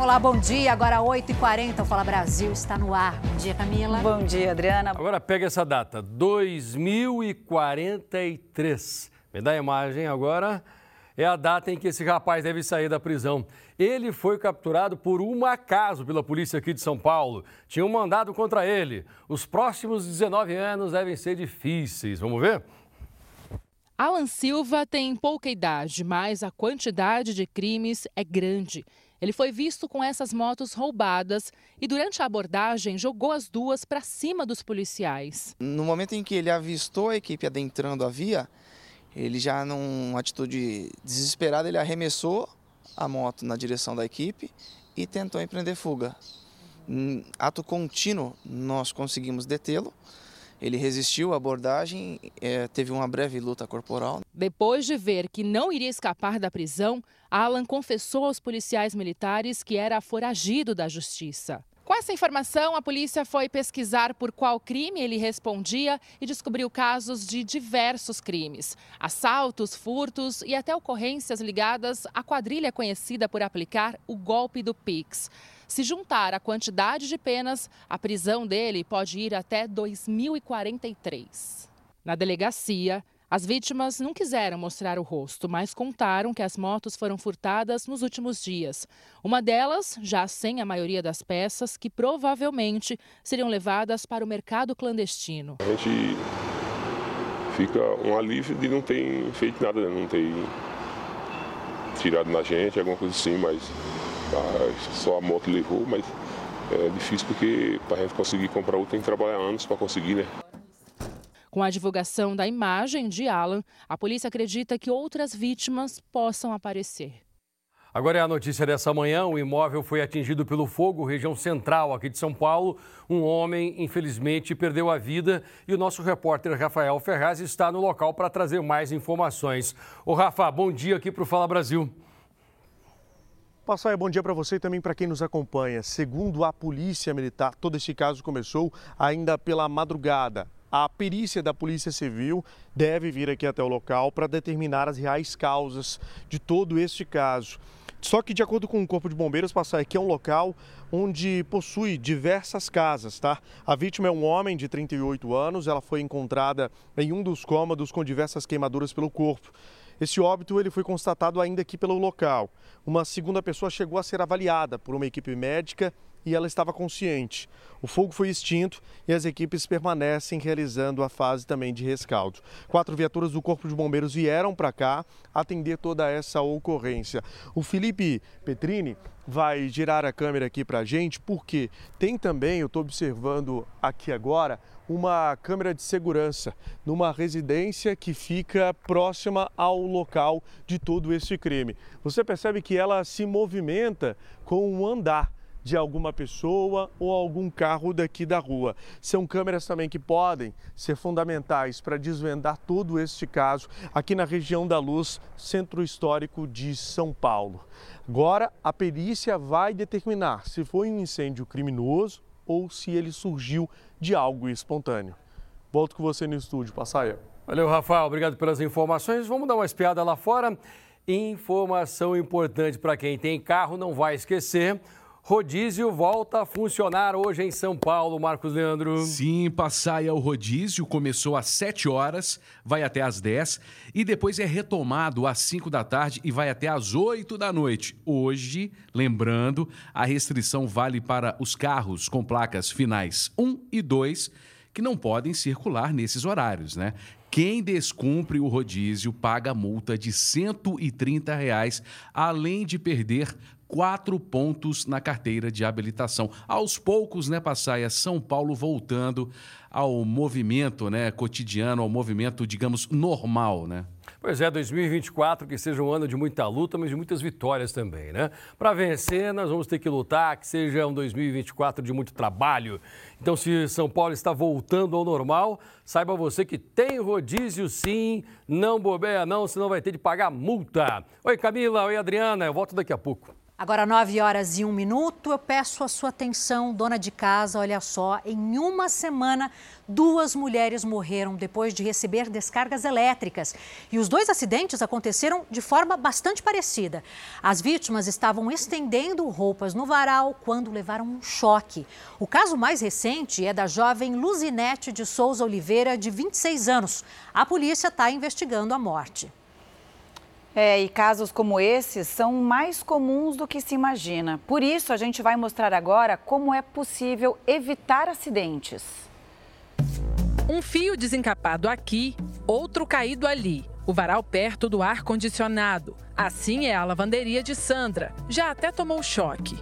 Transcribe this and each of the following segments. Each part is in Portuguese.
Olá, bom dia. Agora 8h40, o Fala Brasil está no ar. Bom dia, Camila. Bom dia, Adriana. Agora pega essa data, 2043. Me dá a imagem agora. É a data em que esse rapaz deve sair da prisão. Ele foi capturado por um acaso pela polícia aqui de São Paulo. Tinha um mandado contra ele. Os próximos 19 anos devem ser difíceis. Vamos ver? Alan Silva tem pouca idade, mas a quantidade de crimes é grande. Ele foi visto com essas motos roubadas e, durante a abordagem, jogou as duas para cima dos policiais. No momento em que ele avistou a equipe adentrando a via, ele já, numa atitude desesperada, ele arremessou a moto na direção da equipe e tentou empreender fuga. Em ato contínuo, nós conseguimos detê-lo. Ele resistiu à abordagem, é, teve uma breve luta corporal. Depois de ver que não iria escapar da prisão, Alan confessou aos policiais militares que era foragido da justiça. Com essa informação, a polícia foi pesquisar por qual crime ele respondia e descobriu casos de diversos crimes: assaltos, furtos e até ocorrências ligadas à quadrilha conhecida por aplicar o golpe do Pix. Se juntar a quantidade de penas, a prisão dele pode ir até 2043. Na delegacia, as vítimas não quiseram mostrar o rosto, mas contaram que as motos foram furtadas nos últimos dias. Uma delas, já sem a maioria das peças, que provavelmente seriam levadas para o mercado clandestino. A gente fica um alívio de não ter feito nada, né? não ter tirado na gente, alguma coisa assim, mas só a moto levou, mas é difícil porque para a gente conseguir comprar outra tem que trabalhar anos para conseguir, né? Com a divulgação da imagem de Alan, a polícia acredita que outras vítimas possam aparecer. Agora é a notícia dessa manhã: o imóvel foi atingido pelo fogo, região central aqui de São Paulo. Um homem, infelizmente, perdeu a vida e o nosso repórter Rafael Ferraz está no local para trazer mais informações. Ô Rafa, bom dia aqui para o Fala Brasil. Passaia, bom dia para você e também para quem nos acompanha. Segundo a Polícia Militar, todo este caso começou ainda pela madrugada. A perícia da Polícia Civil deve vir aqui até o local para determinar as reais causas de todo este caso. Só que, de acordo com o Corpo de Bombeiros, passar aqui é um local onde possui diversas casas, tá? A vítima é um homem de 38 anos, ela foi encontrada em um dos cômodos com diversas queimaduras pelo corpo. Esse óbito ele foi constatado ainda aqui pelo local. Uma segunda pessoa chegou a ser avaliada por uma equipe médica e ela estava consciente. O fogo foi extinto e as equipes permanecem realizando a fase também de rescaldo. Quatro viaturas do Corpo de Bombeiros vieram para cá atender toda essa ocorrência. O Felipe Petrini vai girar a câmera aqui para a gente, porque tem também, eu estou observando aqui agora, uma câmera de segurança numa residência que fica próxima ao local de todo esse crime. Você percebe que ela se movimenta com um andar de alguma pessoa ou algum carro daqui da rua. São câmeras também que podem ser fundamentais para desvendar todo este caso aqui na região da Luz, centro histórico de São Paulo. Agora, a perícia vai determinar se foi um incêndio criminoso ou se ele surgiu de algo espontâneo. Volto com você no estúdio, Passaia. Valeu, Rafael. Obrigado pelas informações. Vamos dar uma espiada lá fora. Informação importante para quem tem carro, não vai esquecer. Rodízio volta a funcionar hoje em São Paulo, Marcos Leandro. Sim, Passaia, o rodízio começou às 7 horas, vai até às 10 e depois é retomado às 5 da tarde e vai até às 8 da noite. Hoje, lembrando, a restrição vale para os carros com placas finais 1 e 2 que não podem circular nesses horários, né? Quem descumpre o rodízio paga multa de 130 reais, além de perder quatro pontos na carteira de habilitação. Aos poucos, né, Passaia, São Paulo voltando ao movimento né, cotidiano, ao movimento, digamos, normal, né? Pois é, 2024 que seja um ano de muita luta, mas de muitas vitórias também, né? Para vencer, nós vamos ter que lutar, que seja um 2024 de muito trabalho. Então, se São Paulo está voltando ao normal, saiba você que tem rodízio sim, não bobeia não, senão vai ter de pagar multa. Oi Camila, oi Adriana, eu volto daqui a pouco. Agora, 9 horas e um minuto, eu peço a sua atenção, dona de casa. Olha só, em uma semana, duas mulheres morreram depois de receber descargas elétricas. E os dois acidentes aconteceram de forma bastante parecida. As vítimas estavam estendendo roupas no varal quando levaram um choque. O caso mais recente é da jovem Luzinete de Souza Oliveira, de 26 anos. A polícia está investigando a morte. É, e casos como esses são mais comuns do que se imagina. Por isso, a gente vai mostrar agora como é possível evitar acidentes. Um fio desencapado aqui, outro caído ali. O varal perto do ar-condicionado. Assim é a lavanderia de Sandra. Já até tomou choque.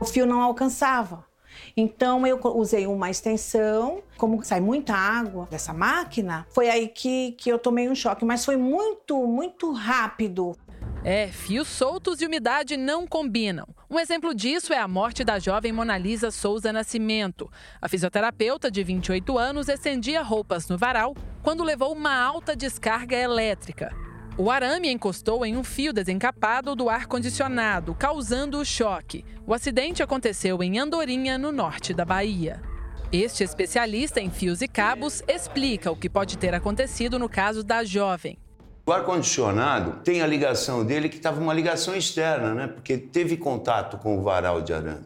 O fio não alcançava. Então eu usei uma extensão, como sai muita água dessa máquina, foi aí que, que eu tomei um choque, mas foi muito, muito rápido. É, fios soltos e umidade não combinam. Um exemplo disso é a morte da jovem Monalisa Souza Nascimento. A fisioterapeuta de 28 anos estendia roupas no varal quando levou uma alta descarga elétrica. O arame encostou em um fio desencapado do ar-condicionado, causando o choque. O acidente aconteceu em Andorinha, no norte da Bahia. Este especialista em fios e cabos explica o que pode ter acontecido no caso da jovem. O ar-condicionado tem a ligação dele que estava uma ligação externa, né? Porque teve contato com o varal de arame.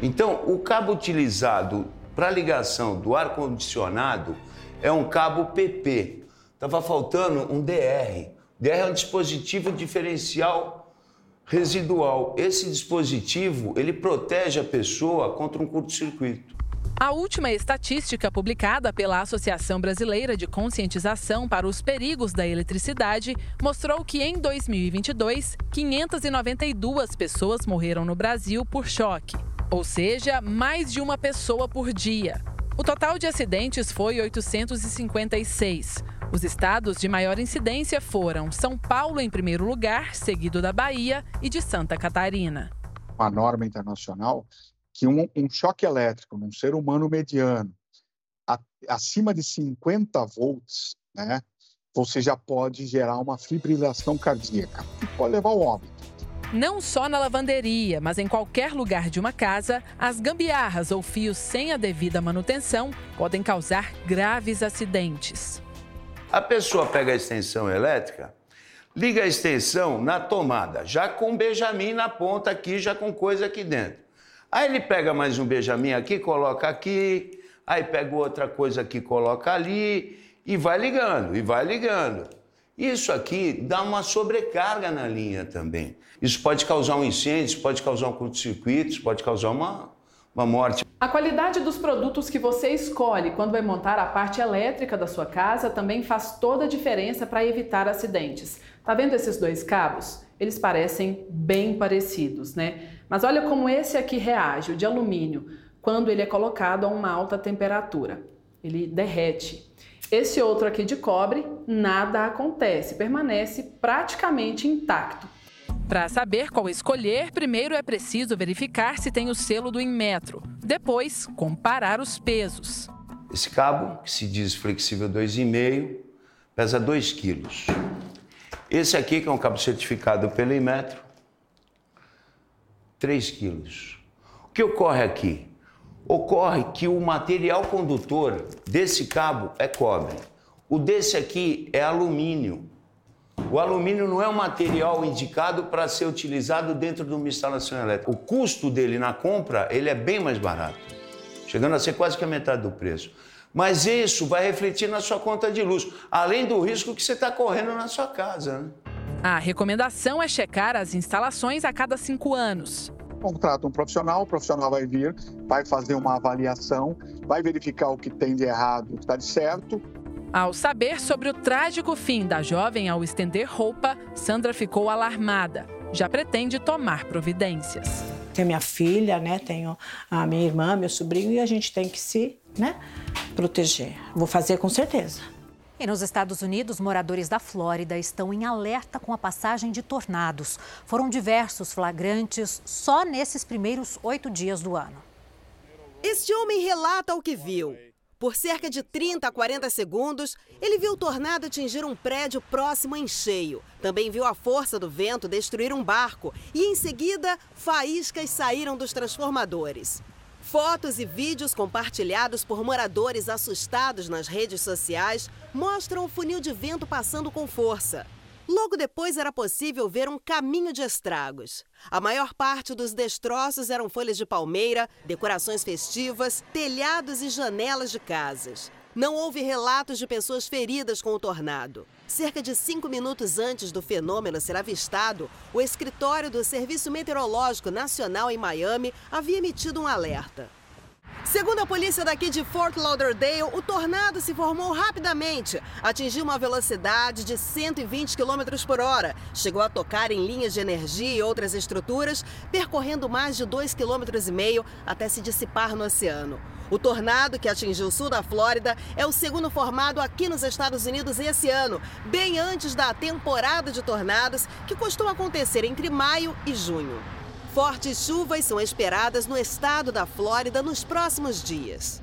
Então, o cabo utilizado para ligação do ar-condicionado é um cabo PP. Estava faltando um DR. DR é um dispositivo diferencial residual. Esse dispositivo, ele protege a pessoa contra um curto-circuito. A última estatística publicada pela Associação Brasileira de Conscientização para os Perigos da Eletricidade mostrou que em 2022, 592 pessoas morreram no Brasil por choque, ou seja, mais de uma pessoa por dia. O total de acidentes foi 856. Os estados de maior incidência foram São Paulo em primeiro lugar, seguido da Bahia e de Santa Catarina. Uma norma internacional que um, um choque elétrico num ser humano mediano a, acima de 50 volts, né, você já pode gerar uma fibrilação cardíaca, que pode levar ao óbito. Não só na lavanderia, mas em qualquer lugar de uma casa, as gambiarras ou fios sem a devida manutenção podem causar graves acidentes. A pessoa pega a extensão elétrica, liga a extensão na tomada, já com Benjamin na ponta aqui, já com coisa aqui dentro. Aí ele pega mais um Benjamin aqui, coloca aqui, aí pega outra coisa aqui, coloca ali e vai ligando, e vai ligando. Isso aqui dá uma sobrecarga na linha também. Isso pode causar um incêndio, isso pode causar um curto-circuito, isso pode causar uma, uma morte. A qualidade dos produtos que você escolhe quando vai montar a parte elétrica da sua casa também faz toda a diferença para evitar acidentes. Tá vendo esses dois cabos? Eles parecem bem parecidos, né? Mas olha como esse aqui reage, o de alumínio, quando ele é colocado a uma alta temperatura. Ele derrete. Esse outro aqui de cobre, nada acontece, permanece praticamente intacto. Para saber qual escolher, primeiro é preciso verificar se tem o selo do Inmetro. Depois, comparar os pesos. Esse cabo, que se diz flexível 2,5, pesa 2 quilos. Esse aqui, que é um cabo certificado pelo Inmetro, 3 quilos. O que ocorre aqui? Ocorre que o material condutor desse cabo é cobre. O desse aqui é alumínio. O alumínio não é um material indicado para ser utilizado dentro de uma instalação elétrica. O custo dele na compra ele é bem mais barato, chegando a ser quase que a metade do preço. Mas isso vai refletir na sua conta de luz, além do risco que você está correndo na sua casa. Né? A recomendação é checar as instalações a cada cinco anos. Contrata um profissional, o profissional vai vir, vai fazer uma avaliação, vai verificar o que tem de errado, o que está de certo, ao saber sobre o trágico fim da jovem ao estender roupa, Sandra ficou alarmada. Já pretende tomar providências. Tenho minha filha, né? Tenho a minha irmã, meu sobrinho e a gente tem que se, né, proteger. Vou fazer com certeza. E nos Estados Unidos, moradores da Flórida estão em alerta com a passagem de tornados. Foram diversos flagrantes só nesses primeiros oito dias do ano. Este homem relata o que viu. Por cerca de 30 a 40 segundos, ele viu o tornado atingir um prédio próximo em cheio. Também viu a força do vento destruir um barco e, em seguida, faíscas saíram dos transformadores. Fotos e vídeos compartilhados por moradores assustados nas redes sociais mostram o funil de vento passando com força. Logo depois era possível ver um caminho de estragos. A maior parte dos destroços eram folhas de palmeira, decorações festivas, telhados e janelas de casas. Não houve relatos de pessoas feridas com o tornado. Cerca de cinco minutos antes do fenômeno ser avistado, o escritório do Serviço Meteorológico Nacional em Miami havia emitido um alerta. Segundo a polícia daqui de Fort Lauderdale, o tornado se formou rapidamente, atingiu uma velocidade de 120 km por hora, chegou a tocar em linhas de energia e outras estruturas, percorrendo mais de 2,5 km até se dissipar no oceano. O tornado que atingiu o sul da Flórida é o segundo formado aqui nos Estados Unidos esse ano, bem antes da temporada de tornados que costuma acontecer entre maio e junho. Fortes chuvas são esperadas no estado da Flórida nos próximos dias.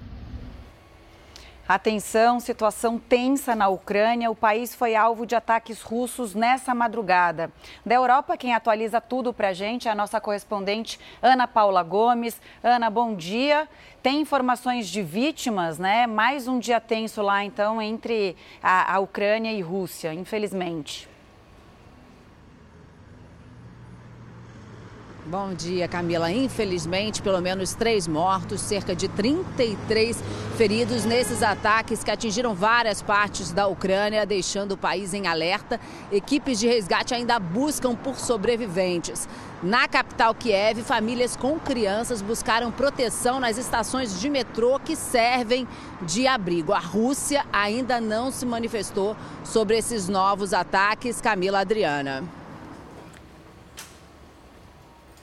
Atenção, situação tensa na Ucrânia. O país foi alvo de ataques russos nessa madrugada. Da Europa, quem atualiza tudo para a gente é a nossa correspondente Ana Paula Gomes. Ana, bom dia. Tem informações de vítimas, né? Mais um dia tenso lá, então, entre a, a Ucrânia e Rússia, infelizmente. Bom dia, Camila. Infelizmente, pelo menos três mortos, cerca de 33 feridos nesses ataques que atingiram várias partes da Ucrânia, deixando o país em alerta. Equipes de resgate ainda buscam por sobreviventes. Na capital Kiev, famílias com crianças buscaram proteção nas estações de metrô que servem de abrigo. A Rússia ainda não se manifestou sobre esses novos ataques. Camila Adriana.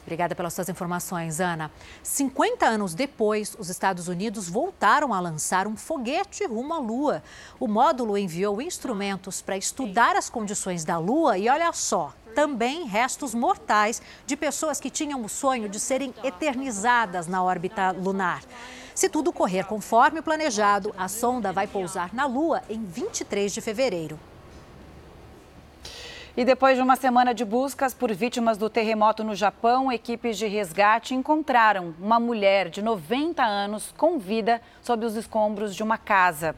Obrigada pelas suas informações, Ana. 50 anos depois, os Estados Unidos voltaram a lançar um foguete rumo à Lua. O módulo enviou instrumentos para estudar as condições da Lua e olha só, também restos mortais de pessoas que tinham o sonho de serem eternizadas na órbita lunar. Se tudo correr conforme planejado, a sonda vai pousar na Lua em 23 de fevereiro. E depois de uma semana de buscas por vítimas do terremoto no Japão, equipes de resgate encontraram uma mulher de 90 anos com vida sob os escombros de uma casa.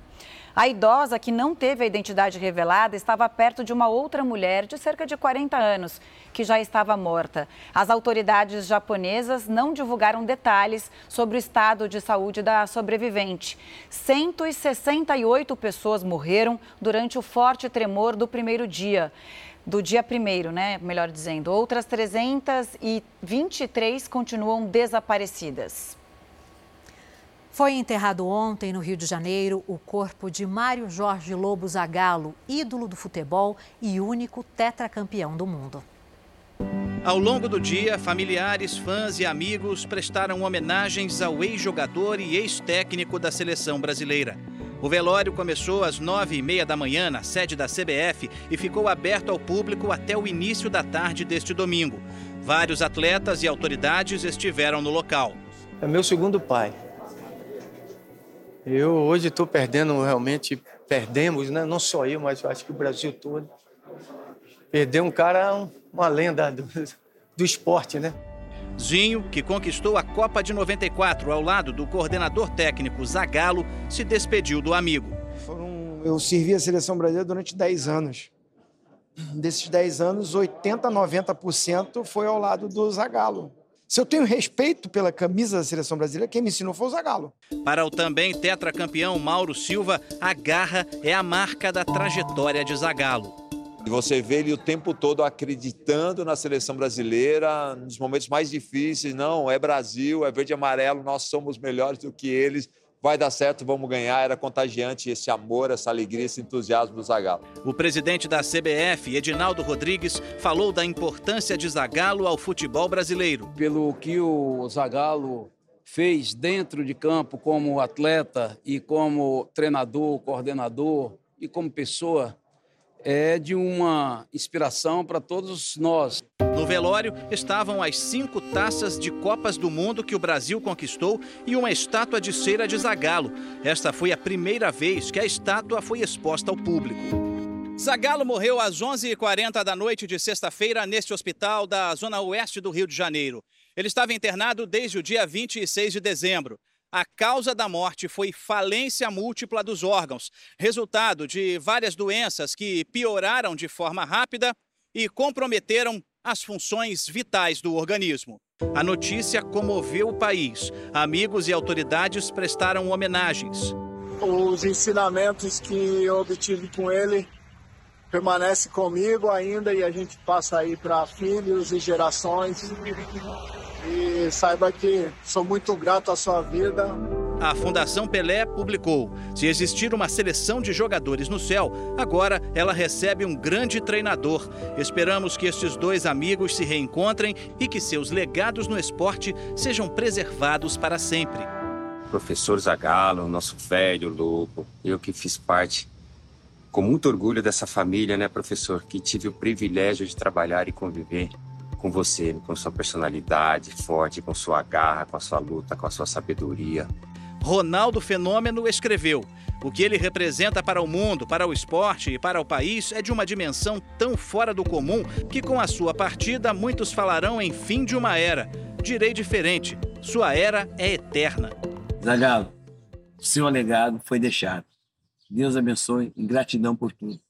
A idosa, que não teve a identidade revelada, estava perto de uma outra mulher de cerca de 40 anos, que já estava morta. As autoridades japonesas não divulgaram detalhes sobre o estado de saúde da sobrevivente. 168 pessoas morreram durante o forte tremor do primeiro dia do dia primeiro, né? Melhor dizendo. Outras 323 continuam desaparecidas. Foi enterrado ontem no Rio de Janeiro o corpo de Mário Jorge Lobo Zagallo, ídolo do futebol e único tetracampeão do mundo. Ao longo do dia, familiares, fãs e amigos prestaram homenagens ao ex-jogador e ex-técnico da seleção brasileira. O velório começou às nove e meia da manhã na sede da CBF e ficou aberto ao público até o início da tarde deste domingo. Vários atletas e autoridades estiveram no local. É meu segundo pai. Eu hoje estou perdendo, realmente perdemos, né? não só eu, mas eu acho que o Brasil todo. Perdeu um cara, uma lenda do, do esporte, né? Zinho, que conquistou a Copa de 94 ao lado do coordenador técnico Zagallo, se despediu do amigo. Foram, eu servi a seleção brasileira durante 10 anos. Desses 10 anos, 80, 90% foi ao lado do Zagallo. Se eu tenho respeito pela camisa da seleção brasileira, quem me ensinou foi o Zagallo. Para o também tetracampeão Mauro Silva, a garra é a marca da trajetória de Zagallo. E você vê ele o tempo todo acreditando na seleção brasileira, nos momentos mais difíceis. Não, é Brasil, é verde e amarelo, nós somos melhores do que eles. Vai dar certo, vamos ganhar. Era contagiante esse amor, essa alegria, esse entusiasmo do Zagallo. O presidente da CBF, Edinaldo Rodrigues, falou da importância de Zagallo ao futebol brasileiro. Pelo que o Zagallo fez dentro de campo como atleta e como treinador, coordenador e como pessoa, é de uma inspiração para todos nós. No velório estavam as cinco taças de Copas do Mundo que o Brasil conquistou e uma estátua de cera de Zagalo. Esta foi a primeira vez que a estátua foi exposta ao público. Zagalo morreu às 11h40 da noite de sexta-feira neste hospital da zona oeste do Rio de Janeiro. Ele estava internado desde o dia 26 de dezembro. A causa da morte foi falência múltipla dos órgãos, resultado de várias doenças que pioraram de forma rápida e comprometeram as funções vitais do organismo. A notícia comoveu o país. Amigos e autoridades prestaram homenagens. Os ensinamentos que eu obtive com ele permanecem comigo ainda e a gente passa aí para filhos e gerações. E saiba que sou muito grato à sua vida. A Fundação Pelé publicou: se existir uma seleção de jogadores no céu, agora ela recebe um grande treinador. Esperamos que estes dois amigos se reencontrem e que seus legados no esporte sejam preservados para sempre. Professor Zagallo, nosso velho louco, eu que fiz parte com muito orgulho dessa família, né, professor, que tive o privilégio de trabalhar e conviver com você, com sua personalidade forte, com sua garra, com a sua luta, com a sua sabedoria. Ronaldo Fenômeno escreveu: O que ele representa para o mundo, para o esporte e para o país é de uma dimensão tão fora do comum que, com a sua partida, muitos falarão em fim de uma era. Direi diferente: sua era é eterna. Zagallo, seu legado foi deixado. Deus abençoe e gratidão por tudo.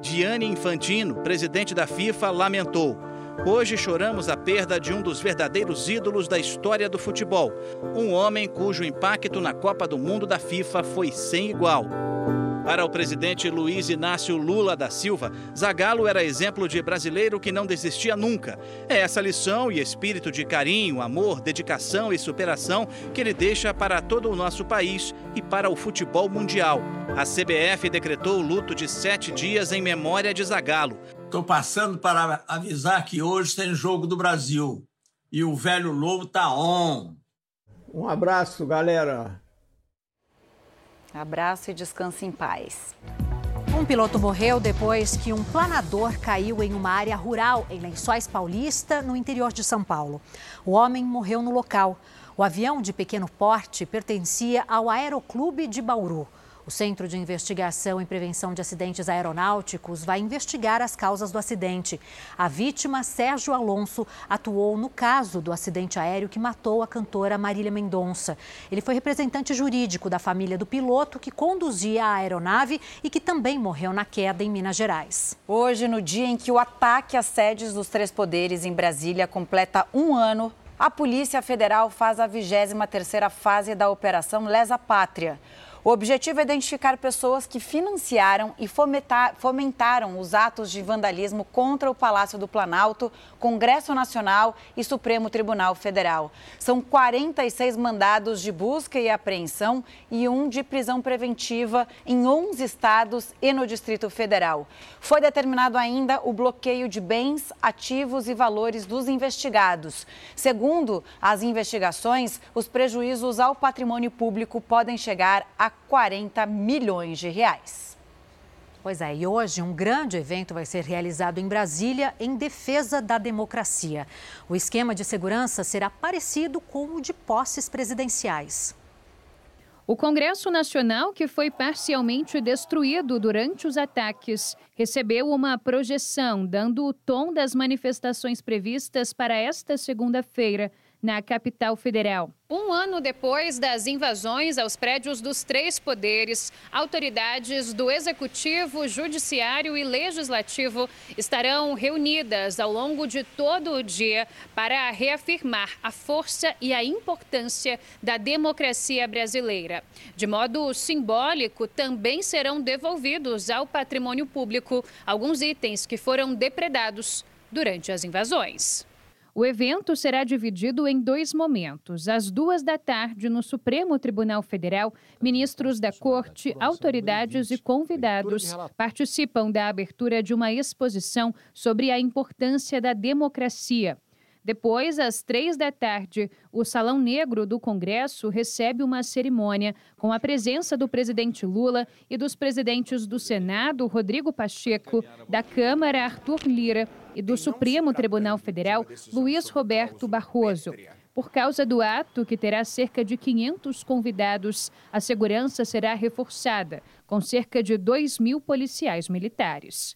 Gianni Infantino, presidente da FIFA, lamentou. Hoje choramos a perda de um dos verdadeiros ídolos da história do futebol, um homem cujo impacto na Copa do Mundo da FIFA foi sem igual. Para o presidente Luiz Inácio Lula da Silva, Zagallo era exemplo de brasileiro que não desistia nunca. É essa lição e espírito de carinho, amor, dedicação e superação que ele deixa para todo o nosso país e para o futebol mundial. A CBF decretou o luto de sete dias em memória de Zagallo. Estou passando para avisar que hoje tem jogo do Brasil e o velho lobo tá on. Um abraço, galera. Abraço e descanse em paz. Um piloto morreu depois que um planador caiu em uma área rural em Lençóis Paulista, no interior de São Paulo. O homem morreu no local. O avião de pequeno porte pertencia ao Aeroclube de Bauru. O Centro de Investigação e Prevenção de Acidentes Aeronáuticos vai investigar as causas do acidente. A vítima, Sérgio Alonso, atuou no caso do acidente aéreo que matou a cantora Marília Mendonça. Ele foi representante jurídico da família do piloto que conduzia a aeronave e que também morreu na queda em Minas Gerais. Hoje, no dia em que o ataque às sedes dos três poderes em Brasília completa um ano, a Polícia Federal faz a 23ª fase da Operação Lesa Pátria. O objetivo é identificar pessoas que financiaram e fomentaram os atos de vandalismo contra o Palácio do Planalto, Congresso Nacional e Supremo Tribunal Federal. São 46 mandados de busca e apreensão e um de prisão preventiva em 11 estados e no Distrito Federal. Foi determinado ainda o bloqueio de bens, ativos e valores dos investigados. Segundo as investigações, os prejuízos ao patrimônio público podem chegar a 40 milhões de reais. Pois é, e hoje um grande evento vai ser realizado em Brasília em defesa da democracia. O esquema de segurança será parecido com o de posses presidenciais. O Congresso Nacional, que foi parcialmente destruído durante os ataques, recebeu uma projeção dando o tom das manifestações previstas para esta segunda-feira na capital federal. Um ano depois das invasões aos prédios dos três poderes, autoridades do Executivo, Judiciário e Legislativo estarão reunidas ao longo de todo o dia para reafirmar a força e a importância da democracia brasileira. De modo simbólico, também serão devolvidos ao patrimônio público alguns itens que foram depredados durante as invasões. O evento será dividido em dois momentos. Às duas da tarde, no Supremo Tribunal Federal, ministros da Corte, autoridades e convidados participam da abertura de uma exposição sobre a importância da democracia. Depois, às três da tarde, o Salão Negro do Congresso recebe uma cerimônia com a presença do presidente Lula e dos presidentes do Senado, Rodrigo Pacheco, da Câmara, Arthur Lira, e do Supremo Tribunal Federal, Luiz Roberto Barroso. Por causa do ato, que terá cerca de 500 convidados, a segurança será reforçada, com cerca de 2 mil policiais militares.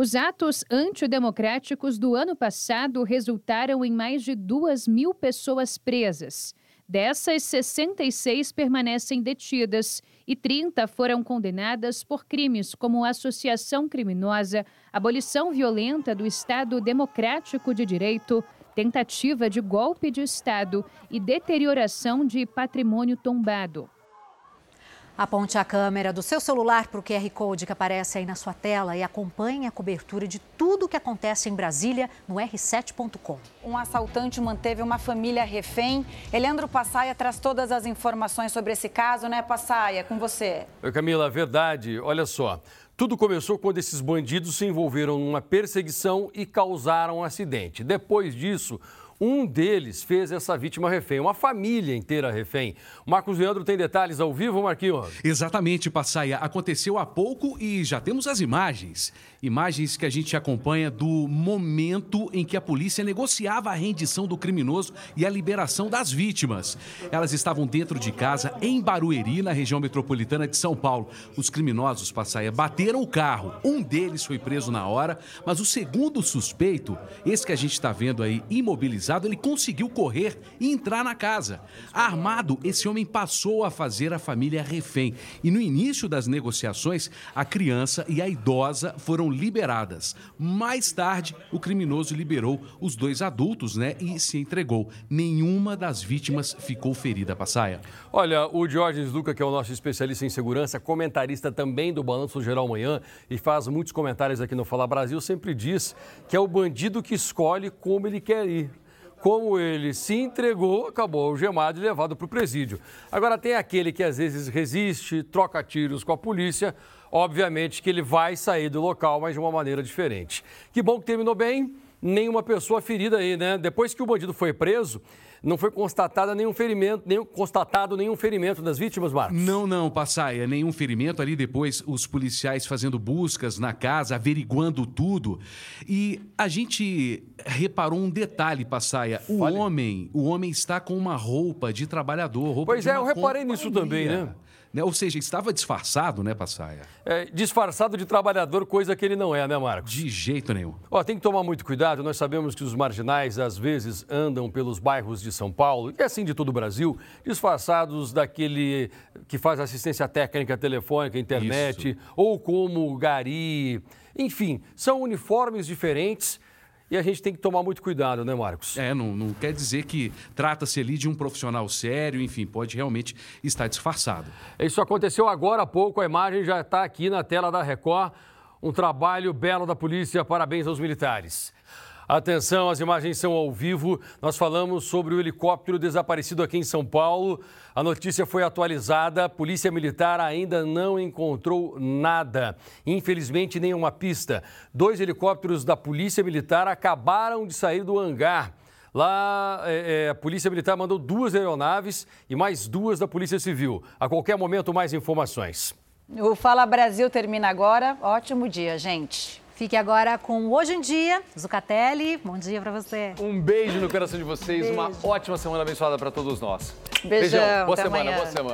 Os atos antidemocráticos do ano passado resultaram em mais de 2 mil pessoas presas. Dessas, 66 permanecem detidas e 30 foram condenadas por crimes como associação criminosa, abolição violenta do Estado Democrático de Direito, tentativa de golpe de Estado e deterioração de patrimônio tombado. Aponte a câmera do seu celular para o QR Code que aparece aí na sua tela e acompanhe a cobertura de tudo o que acontece em Brasília no r7.com. Um assaltante manteve uma família refém. Eleandro Passaia traz todas as informações sobre esse caso, né, Passaia? Com você. Oi, Camila, verdade. Olha só. Tudo começou quando esses bandidos se envolveram numa perseguição e causaram um acidente. Depois disso, um deles fez essa vítima refém, uma família inteira refém. Marcos Leandro tem detalhes ao vivo, Marquinhos? Exatamente, Passaia. Aconteceu há pouco e já temos as imagens. Imagens que a gente acompanha do momento em que a polícia negociava a rendição do criminoso e a liberação das vítimas. Elas estavam dentro de casa em Barueri, na região metropolitana de São Paulo. Os criminosos, Passaia, bateram o carro. Um deles foi preso na hora, mas o segundo suspeito, esse que a gente está vendo aí imobilizado, ele conseguiu correr e entrar na casa. Armado, esse homem passou a fazer a família refém. E no início das negociações, a criança e a idosa foram liberadas. Mais tarde, o criminoso liberou os dois adultos, né, e se entregou. Nenhuma das vítimas ficou ferida, Passaia. Olha, o Diógenes Luca, que é o nosso especialista em segurança, comentarista também do Balanço Geral Manhã e faz muitos comentários aqui no Fala Brasil, sempre diz que é o bandido que escolhe como ele quer ir como ele se entregou, acabou algemado e levado para o presídio. Agora, tem aquele que às vezes resiste, troca tiros com a polícia, obviamente que ele vai sair do local, mas de uma maneira diferente. Que bom que terminou bem, nenhuma pessoa ferida aí, né? Depois que o bandido foi preso, não foi constatado nenhum ferimento, nenhum, constatado nenhum ferimento das vítimas, Marcos? Não, não, Passaia, nenhum ferimento ali. Depois, os policiais fazendo buscas na casa, averiguando tudo. E a gente reparou um detalhe, Passaia. O Fale. homem, o homem está com uma roupa de trabalhador. Roupa pois de é, eu reparei nisso também, né? Né? Ou seja, estava disfarçado, né, Passaia? É, disfarçado de trabalhador, coisa que ele não é, né, Marcos? De jeito nenhum. Ó, tem que tomar muito cuidado. Nós sabemos que os marginais, às vezes, andam pelos bairros de São Paulo, e assim de todo o Brasil, disfarçados daquele que faz assistência técnica telefônica, internet, Isso. ou como gari. Enfim, são uniformes diferentes e a gente tem que tomar muito cuidado, né, Marcos? É, não, não quer dizer que trata-se ali de um profissional sério, enfim, pode realmente estar disfarçado. Isso aconteceu agora há pouco, a imagem já está aqui na tela da Record. Um trabalho belo da polícia, parabéns aos militares. Atenção, as imagens são ao vivo. Nós falamos sobre o helicóptero desaparecido aqui em São Paulo. A notícia foi atualizada. A Polícia Militar ainda não encontrou nada. Infelizmente, nenhuma pista. Dois helicópteros da Polícia Militar acabaram de sair do hangar. Lá, é, é, a Polícia Militar mandou duas aeronaves e mais duas da Polícia Civil. A qualquer momento, mais informações. O Fala Brasil termina agora. Ótimo dia, gente. Fique agora com Hoje em Dia, Zucatelli. Bom dia para você. Um beijo no coração de vocês, beijo. uma ótima semana abençoada para todos nós. Beijão, Beijão. Boa semana, amanhã. boa semana.